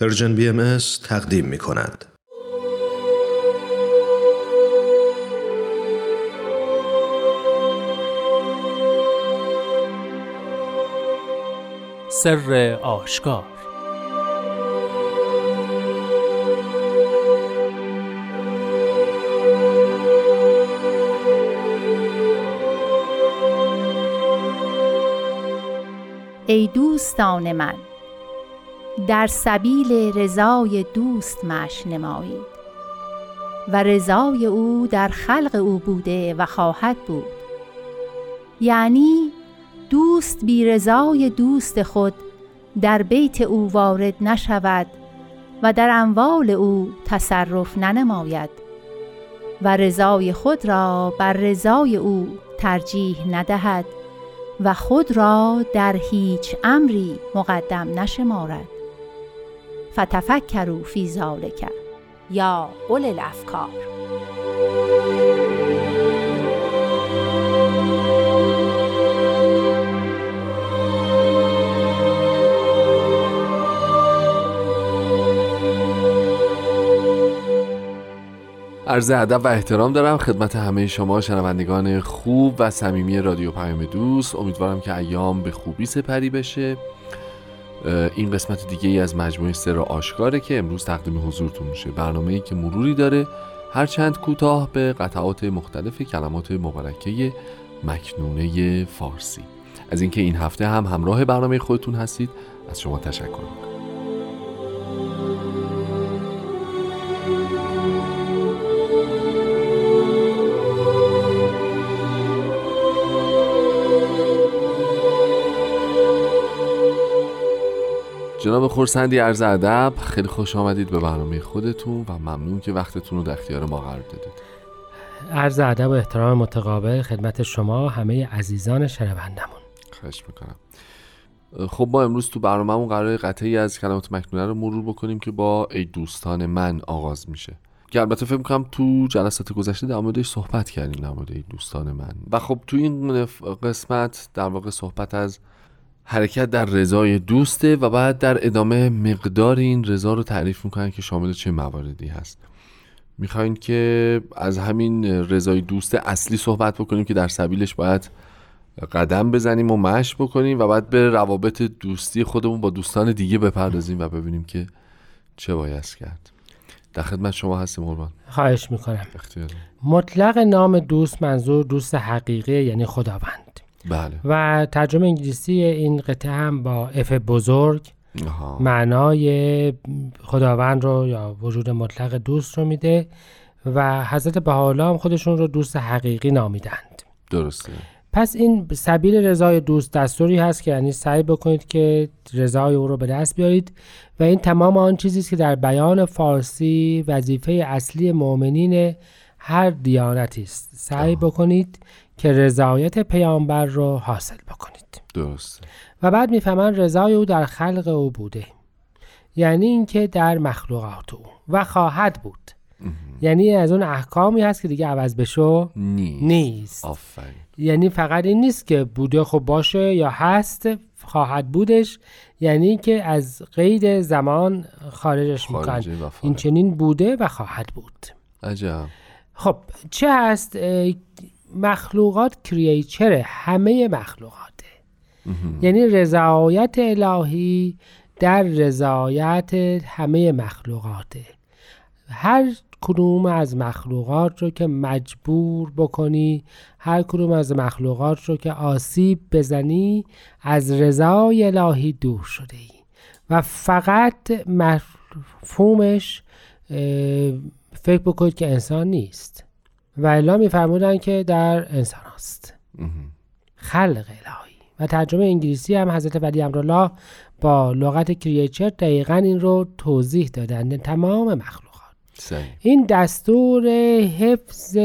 پرژن بی ام تقدیم می کند. سر آشکار ای دوستان من در سبیل رضای دوست مش نمایید. و رضای او در خلق او بوده و خواهد بود. یعنی دوست بی رضای دوست خود در بیت او وارد نشود و در اموال او تصرف ننماید و رضای خود را بر رضای او ترجیح ندهد و خود را در هیچ امری مقدم نشمارد. فتفکروا فی ذالک یا اول الافکار. عرض ادب و احترام دارم خدمت همه شما شنوندگان خوب و صمیمی رادیو پیام دوست. امیدوارم که ایام به خوبی سپری بشه. این قسمت دیگه ای از مجموعه سر آشکاره که امروز تقدیم حضورتون میشه. برنامه ای که مروری داره هرچند کوتاه به قطعات مختلف کلمات مبارکه مکنونه فارسی. از اینکه این هفته هم همراه برنامه خودتون هستید از شما تشکر می‌کنم. جناب خورسندی عرض ادب خیلی خوش آمدید به برنامه خودتون و ممنون که وقتتون رو در اختیار ما قرار دادید. عرض ادب و احترام متقابل خدمت شما همه عزیزان شنوندمون خواهش می‌کنم. خب ما امروز تو برنامهمون قرار قطعی از کلمات مکنونه رو مرور بکنیم که با ای دوستان من آغاز میشه. که البته فکر می‌کنم تو جلسات گذشته در موردش صحبت کردیم در مورد ای دوستان من. و خب تو این قسمت در واقع صحبت از حرکت در رضای دوسته و بعد در ادامه مقدار این رضا رو تعریف می‌کنن که شامل چه مواردی هست. می‌خواین که از همین رضای دوست اصلی صحبت بکنیم که در سبیلش باید قدم بزنیم و مشق بکنیم و بعد به روابط دوستی خودمون با دوستان دیگه بپردازیم و ببینیم که چه باید کرد. در خدمت شما هستیم قربان. خواهش می‌کنم. مطلق نام دوست منظور دوست حقیقی یعنی خداوند. بله. و ترجمه انگلیسی این قطعه هم با اف بزرگ معنای خداوند رو یا وجود مطلق دوست رو میده و حضرت بحالا هم خودشون رو دوست حقیقی نامیدند. درسته. پس این سبیل رضای دوست دستوری هست که یعنی سعی بکنید که رضای او رو به دست بیارید و این تمام آن چیزی که در بیان فارسی وظیفه اصلی مؤمنین هر دیانتی است. سعی بکنید که رضایت پیامبر رو حاصل بکنید. درست و بعد می‌فهمن رضای او در خلق او بوده. یعنی اینکه در مخلوقات او. و خواهد بود. یعنی از اون احکامی هست که دیگه عوض بشو. نیست, نیست. یعنی فقط این نیست که بوده خب باشه یا هست خواهد بودش. یعنی که از قید زمان خارجش میکن این چنین بوده و خواهد بود. عجب. خب چه هست؟ مخلوقات کریچره همه مخلوقاته. یعنی رضایت الهی در رضایت همه مخلوقاته. هر کدوم از مخلوقات رو که مجبور بکنی هر کدوم از مخلوقات رو که آسیب بزنی از رضای الهی دور شده ای و فقط مفهومش فکر بکنید که انسان نیست. و الا میفرمودن که در انسان هست خلق الهی. و ترجمه انگلیسی هم حضرت ولی امرالله با لغت کریچر دقیقا این رو توضیح دادن تمام مخلوقات. این دستور حفظ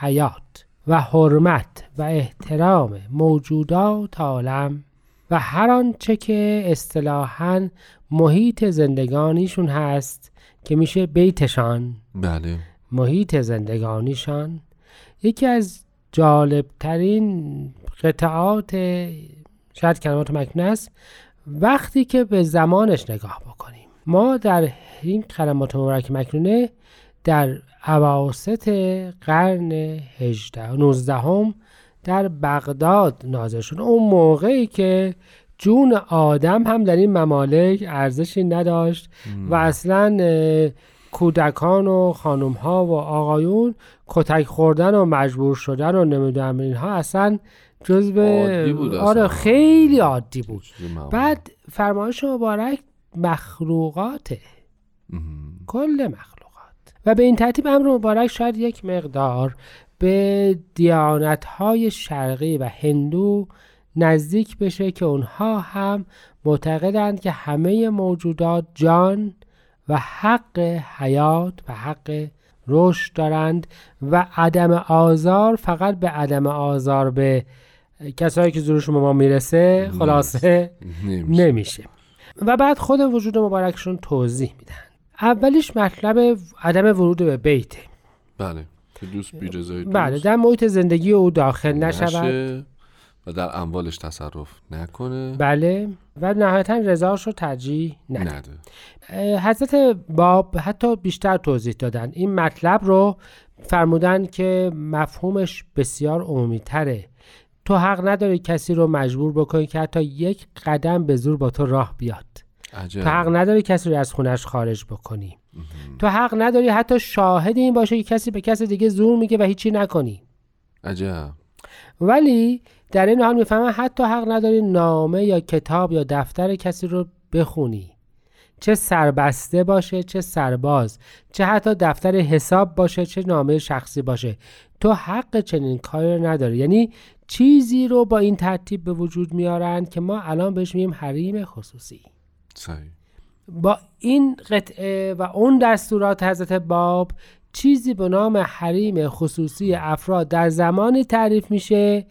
حیات و حرمت و احترام موجودات عالم و هر آنچه که اصطلاحا محیط زندگانیشون هست که میشه بیتشان بله. محیط زندگانیشان یکی از جالبترین قطعات شاید کلمات مکنه است وقتی که به زمانش نگاه بکنیم. ما در این کلمات مبارک مکنونه در عواست قرن 18 19 هم در بغداد نازل شد. اون موقعی که جون آدم هم در این ممالک ارزشی نداشت و اصلا کودکان و خانم ها و آقایون کتک خوردن و مجبور شدن و نمی‌دونم اینها اصلا جزء آره خیلی عادی بود. بعد فرمایش مبارک مخلوقاته کل مخلوقات. و به این ترتیب امر مبارک شاید یک مقدار به دیانت های شرقی و هندو نزدیک بشه که اونها هم معتقدند که همه موجودات جان و حق حیات و حق رشد دارند و عدم آزار فقط به عدم آزار به کسایی که زورشون به ما می‌رسه خلاصه نمیشه. نمیشه. و بعد خود وجود مبارکشون توضیح میدن اولیش مطلب عدم ورود به بیته بله. دوست بله در محیط زندگی او داخل نشود. و در اموالش تصرف نکنه. بله. و نهایتا رضاش رو ترجیح نده. حضرت باب حتی بیشتر توضیح دادن. این مطلب رو فرمودن که مفهومش بسیار عمومی تره تو حق نداری کسی رو مجبور بکنی که حتی یک قدم به زور با تو راه بیاد. عجب. تو حق نداری کسی رو از خونش خارج بکنی. تو حق نداری حتی شاهد این باشه که کسی به کسی دیگه زور میگه و هیچی نکنی. عجب. ولی در این حال می‌فهمم حتی حق نداری نامه یا کتاب یا دفتر کسی رو بخونی. چه سربسته باشه چه سرباز چه حتی دفتر حساب باشه چه نامه شخصی باشه. تو حق چنین کاری رو نداری. یعنی چیزی رو با این ترتیب به وجود میارن که ما الان بهش میگیم حریم خصوصی. صحیح. با این قطعه و اون دستورات حضرت باب چیزی به نام حریم خصوصی افراد در زمانی تعریف میشه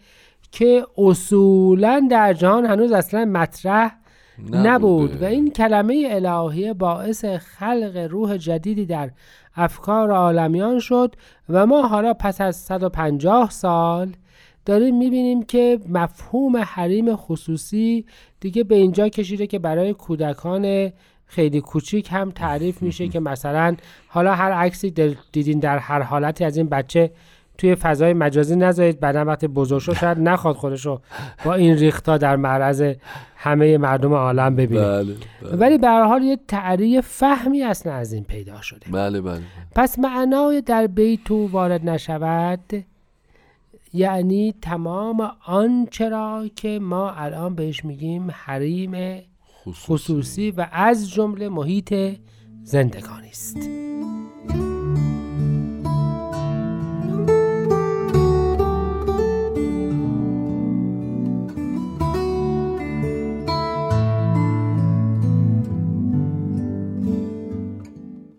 که اصولا در جهان هنوز اصلا مطرح نبود و این کلمه الهی باعث خلق روح جدیدی در افکار عالمیان شد و ما حالا پس از 150 سال داریم می‌بینیم که مفهوم حریم خصوصی دیگه به اینجا کشیده که برای کودکان خیلی کوچیک هم تعریف میشه که مثلا حالا هر عکسی دیدین در هر حالتی از این بچه توی فضای مجازی نذارید. بعدا وقتی بزرگ شد شاید نخواد خودشو با این ریختا در معرض همه مردم عالم ببینه. بله, بله. ولی به هر حال یه تعریف فهمی اصلا از این پیدا شده. بله بله پس معنای در بیتو وارد نشود یعنی تمام آنچه را که ما الان بهش میگیم حریم خصوصی, خصوصی و از جمله محیط زندگانی است.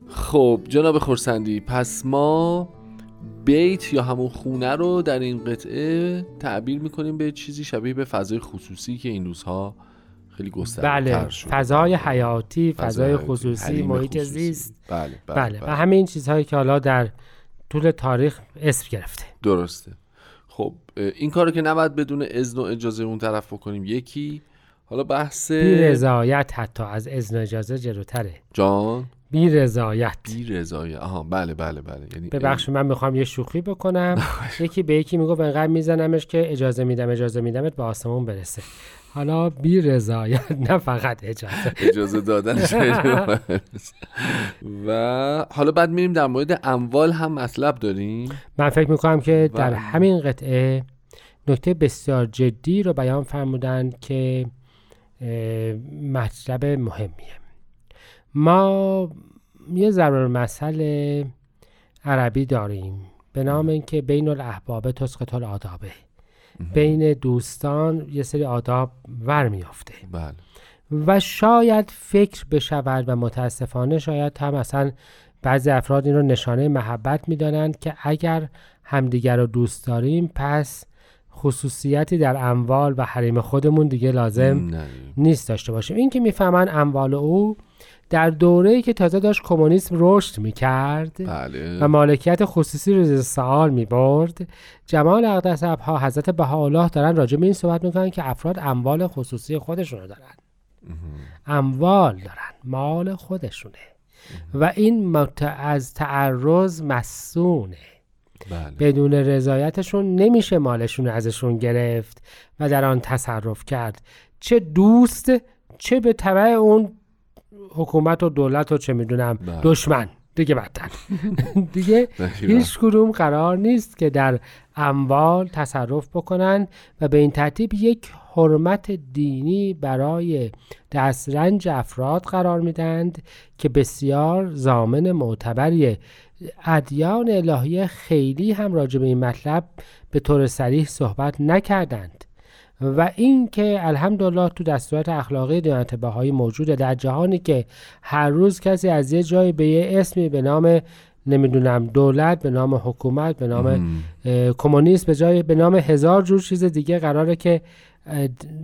خب جناب خورسندی پس ما بیت یا همون خونه رو در این قطعه تعبیر می‌کنیم به چیزی شبیه به فضای خصوصی که این روزها خیلی گسترده بله فضای حیاتی فضای, خصوصی محیط زیست. بله بله, بله. بله. و همه این چیزهایی که حالا در طول تاریخ اسم گرفته. درسته. خب این کارو که نباید بدون اذن و اجازه اون طرف بکنیم. یکی حالا بحث بی رضایت حتی از اذن و اجازه جلوتره. جان؟ بی رضایت بی رضایت آها بله بله بله. یعنی ببخش من می‌خوام یه شوخی بکنم. یکی به یکی میگه انقدر میزنمش که اجازه میدم اجازه میدمت به آسمون برسه. حالا بی رضایت نه فقط اجازه. اجازه دادن و حالا بعد میریم در مورد اموال هم مطلب داریم. من فکر می‌کنم که در همین قطعه نکته بسیار جدی رو بیان فرمودن که مطلب مهمیه. ما یه ضرور مسئله عربی داریم به نام اینکه بین الاحباب تسقط الادابه بین دوستان یه سری آداب ور میافته بله. و شاید فکر بشود و متاسفانه شاید هم مثلا بعضی افراد این رو نشانه محبت می‌دانند که اگر همدیگر رو دوست داریم پس خصوصیتی در اموال و حریم خودمون دیگه لازم نیست داشته باشیم. این که می‌فهمن اموال او در دوره‌ای که تازه داشت کمونیسم رشد می‌کرد بله. و مالکیت خصوصی رو زیر سوال می‌برد جمال اقدس ها حضرت بهاءالله دارن راجع به این صحبت می‌کنن که افراد اموال خصوصی خودشون رو دارن اموال دارن مال خودشونه. و این از تعرض مسونه بله. بدون رضایتشون نمیشه مالشون ازشون گرفت و در آن تصرف کرد. چه دوست چه به طبع اون حکومت و دولت و چه می‌دونم بله. دشمن دیگه بدتر دیگه. هیچ کدوم قرار نیست که در اموال تصرف بکنن و به این ترتیب یک حرمت دینی برای دسترنج افراد قرار میدند که بسیار زامن معتبریه ادیان الهی خیلی هم راجع به این مطلب به طور صریح صحبت نکردند و این که الحمدلله تو دستورات اخلاقی دیانت بهایی موجوده در جهانی که هر روز کسی از یه جایی به یه اسمی به نام نمی‌دونم دولت به نام حکومت به نام کمونیست به جای به نام هزار جور چیز دیگه قراره که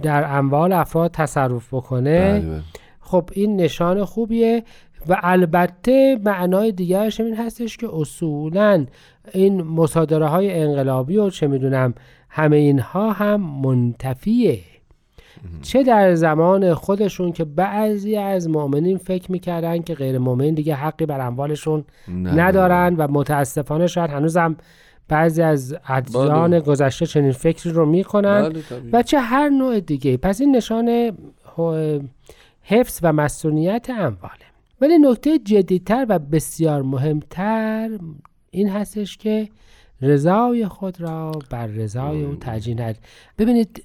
در اموال افراد تصرف بکنه. بله، بله. خب این نشان خوبیه. و البته معنای دیگرش این هستش که اصولا این مصادره های انقلابی و چه می‌دونم همه اینها هم منتفیه. چه در زمان خودشون که بعضی از مؤمنین فکر می‌کردن که غیر مؤمنین دیگه حقی بر اموالشون نه، ندارن و متاسفانه شاید هنوزم بعضی از ادیان بله. گذشته چنین فکری رو می‌کنن بله،. و چه هر نوع دیگه پس این نشان حفظ و مسئولیت امواله. ولی نکته جدیتر و بسیار مهمتر این هستش که رضای خود را بر رضای او ترجیح ندید ببینید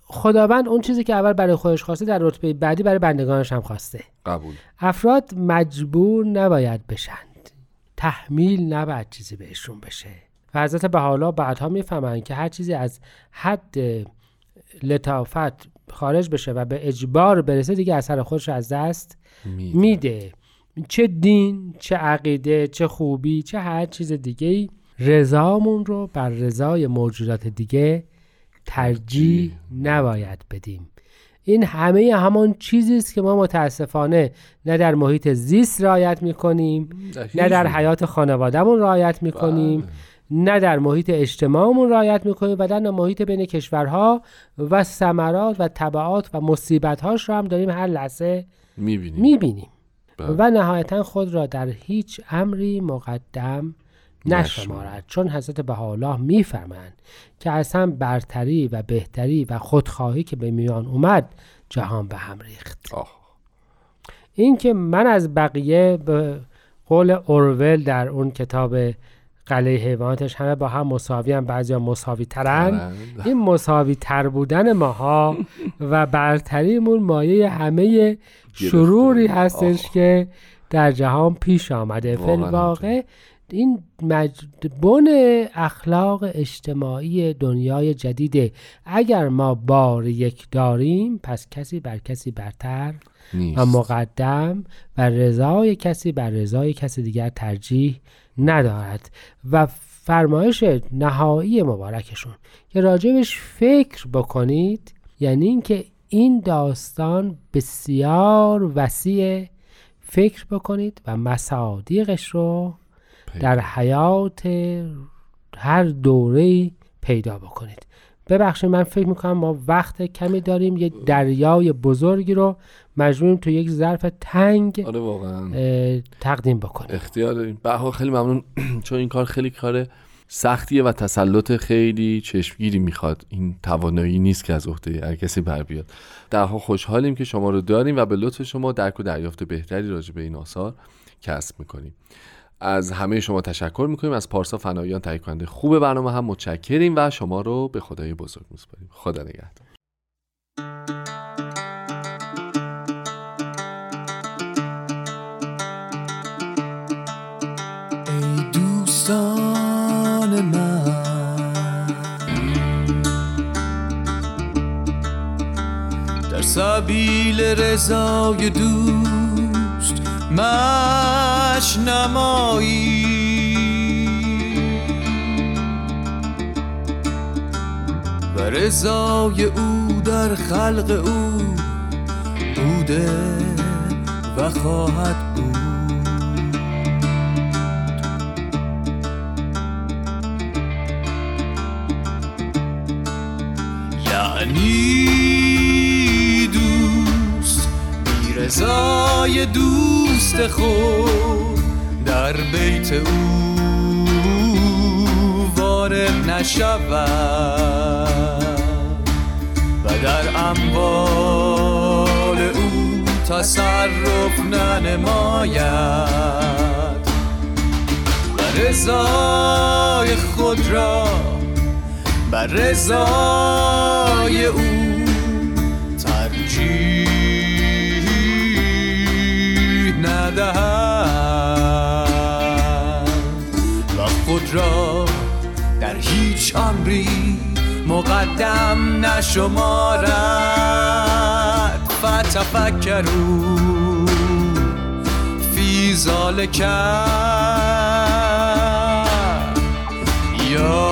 خداوند اون چیزی که اول برای خودش خواسته در رتبه بعدی برای بندگانش هم خواسته. قبول. افراد مجبور نباید بشند. تحمیل نباید چیزی بهشون بشه. و حضرت بحالا بعدها می‌فهمند که هر چیزی از حد لطافت خارج بشه و به اجبار برسه دیگه اثر خودش از دست میده. میده چه دین چه عقیده چه خوبی چه هر چیز دیگه ای رضامون رو بر رضای موجودات دیگه ترجیح نباید بدیم این همه همان چیزی است که ما متاسفانه نه در محیط زیست رعایت می‌کنیم نه در حیات خانوادهمون رعایت می‌کنیم بله. نه در محیط اجتماعمون رعایت می‌کنیم و در محیط بین کشورها و ثمرات و تبعات و مصیبتهاش رو هم داریم هر لحظه می‌بینیم. می‌بینیم. بله. و نهایتا خود را در هیچ امری مقدم نشمارد. چون حضرت بهاءالله می‌فهمند که اصلا برتری و بهتری و خودخواهی که به میان اومد جهان به هم ریخت. آه. این که من از بقیه به قول اورول در اون کتاب قلعه حیواناتش همه با هم مساوی هم بعضی مساوی ترن. این مساوی تر بودن ماها و برتریمون مایه همه شروری هستش. که در جهان پیش آمده فل واقع این مج... بن اخلاق اجتماعی دنیای جدیده. اگر ما بار یک داریم پس کسی بر کسی برتر نیست. و مقدم و رضای کسی بر رضای کسی دیگر ترجیح ندارد. و فرمایش نهایی مبارکشون. که راجبش فکر بکنید یعنی اینکه این داستان بسیار وسیع فکر بکنید و مصادیقش رو در حیات هر دوره پیدا بکنید. ببخشید من فکر می‌کنم ما وقت کمی داریم. یه دریای بزرگی رو مجبوریم تو یک ظرف تنگ آره واقعا. تقدیم بکنیم. اختیار داریم. به هر حال خیلی ممنون. چون این کار خیلی کار سختیه و تسلط خیلی چشمگیری می‌خواد. این توانایی نیست که از عهده هر کسی بر بیاد. در حال خوشحالیم که شما رو داریم و به لطف شما درک و دریافت بهتری راجع به این آثار کسب می‌کنیم. از همه شما تشکر می‌کنیم. از پارسا فنایان تهیه کننده خوب برنامه هم متشکریم و شما رو به خدای بزرگ میسپاریم. خدا نگهدار. در سبیل رضای دوست مش نمایی و رضای او در خلق او بوده و خواهد بود. یعنی رضای دوست خود در بیت او وارد نشود و در اموال او تصرف ننماید و رضای خود را بر رضای او را در هیچ امری مقدم نشمارد فتفکرو فیزال ذالک یا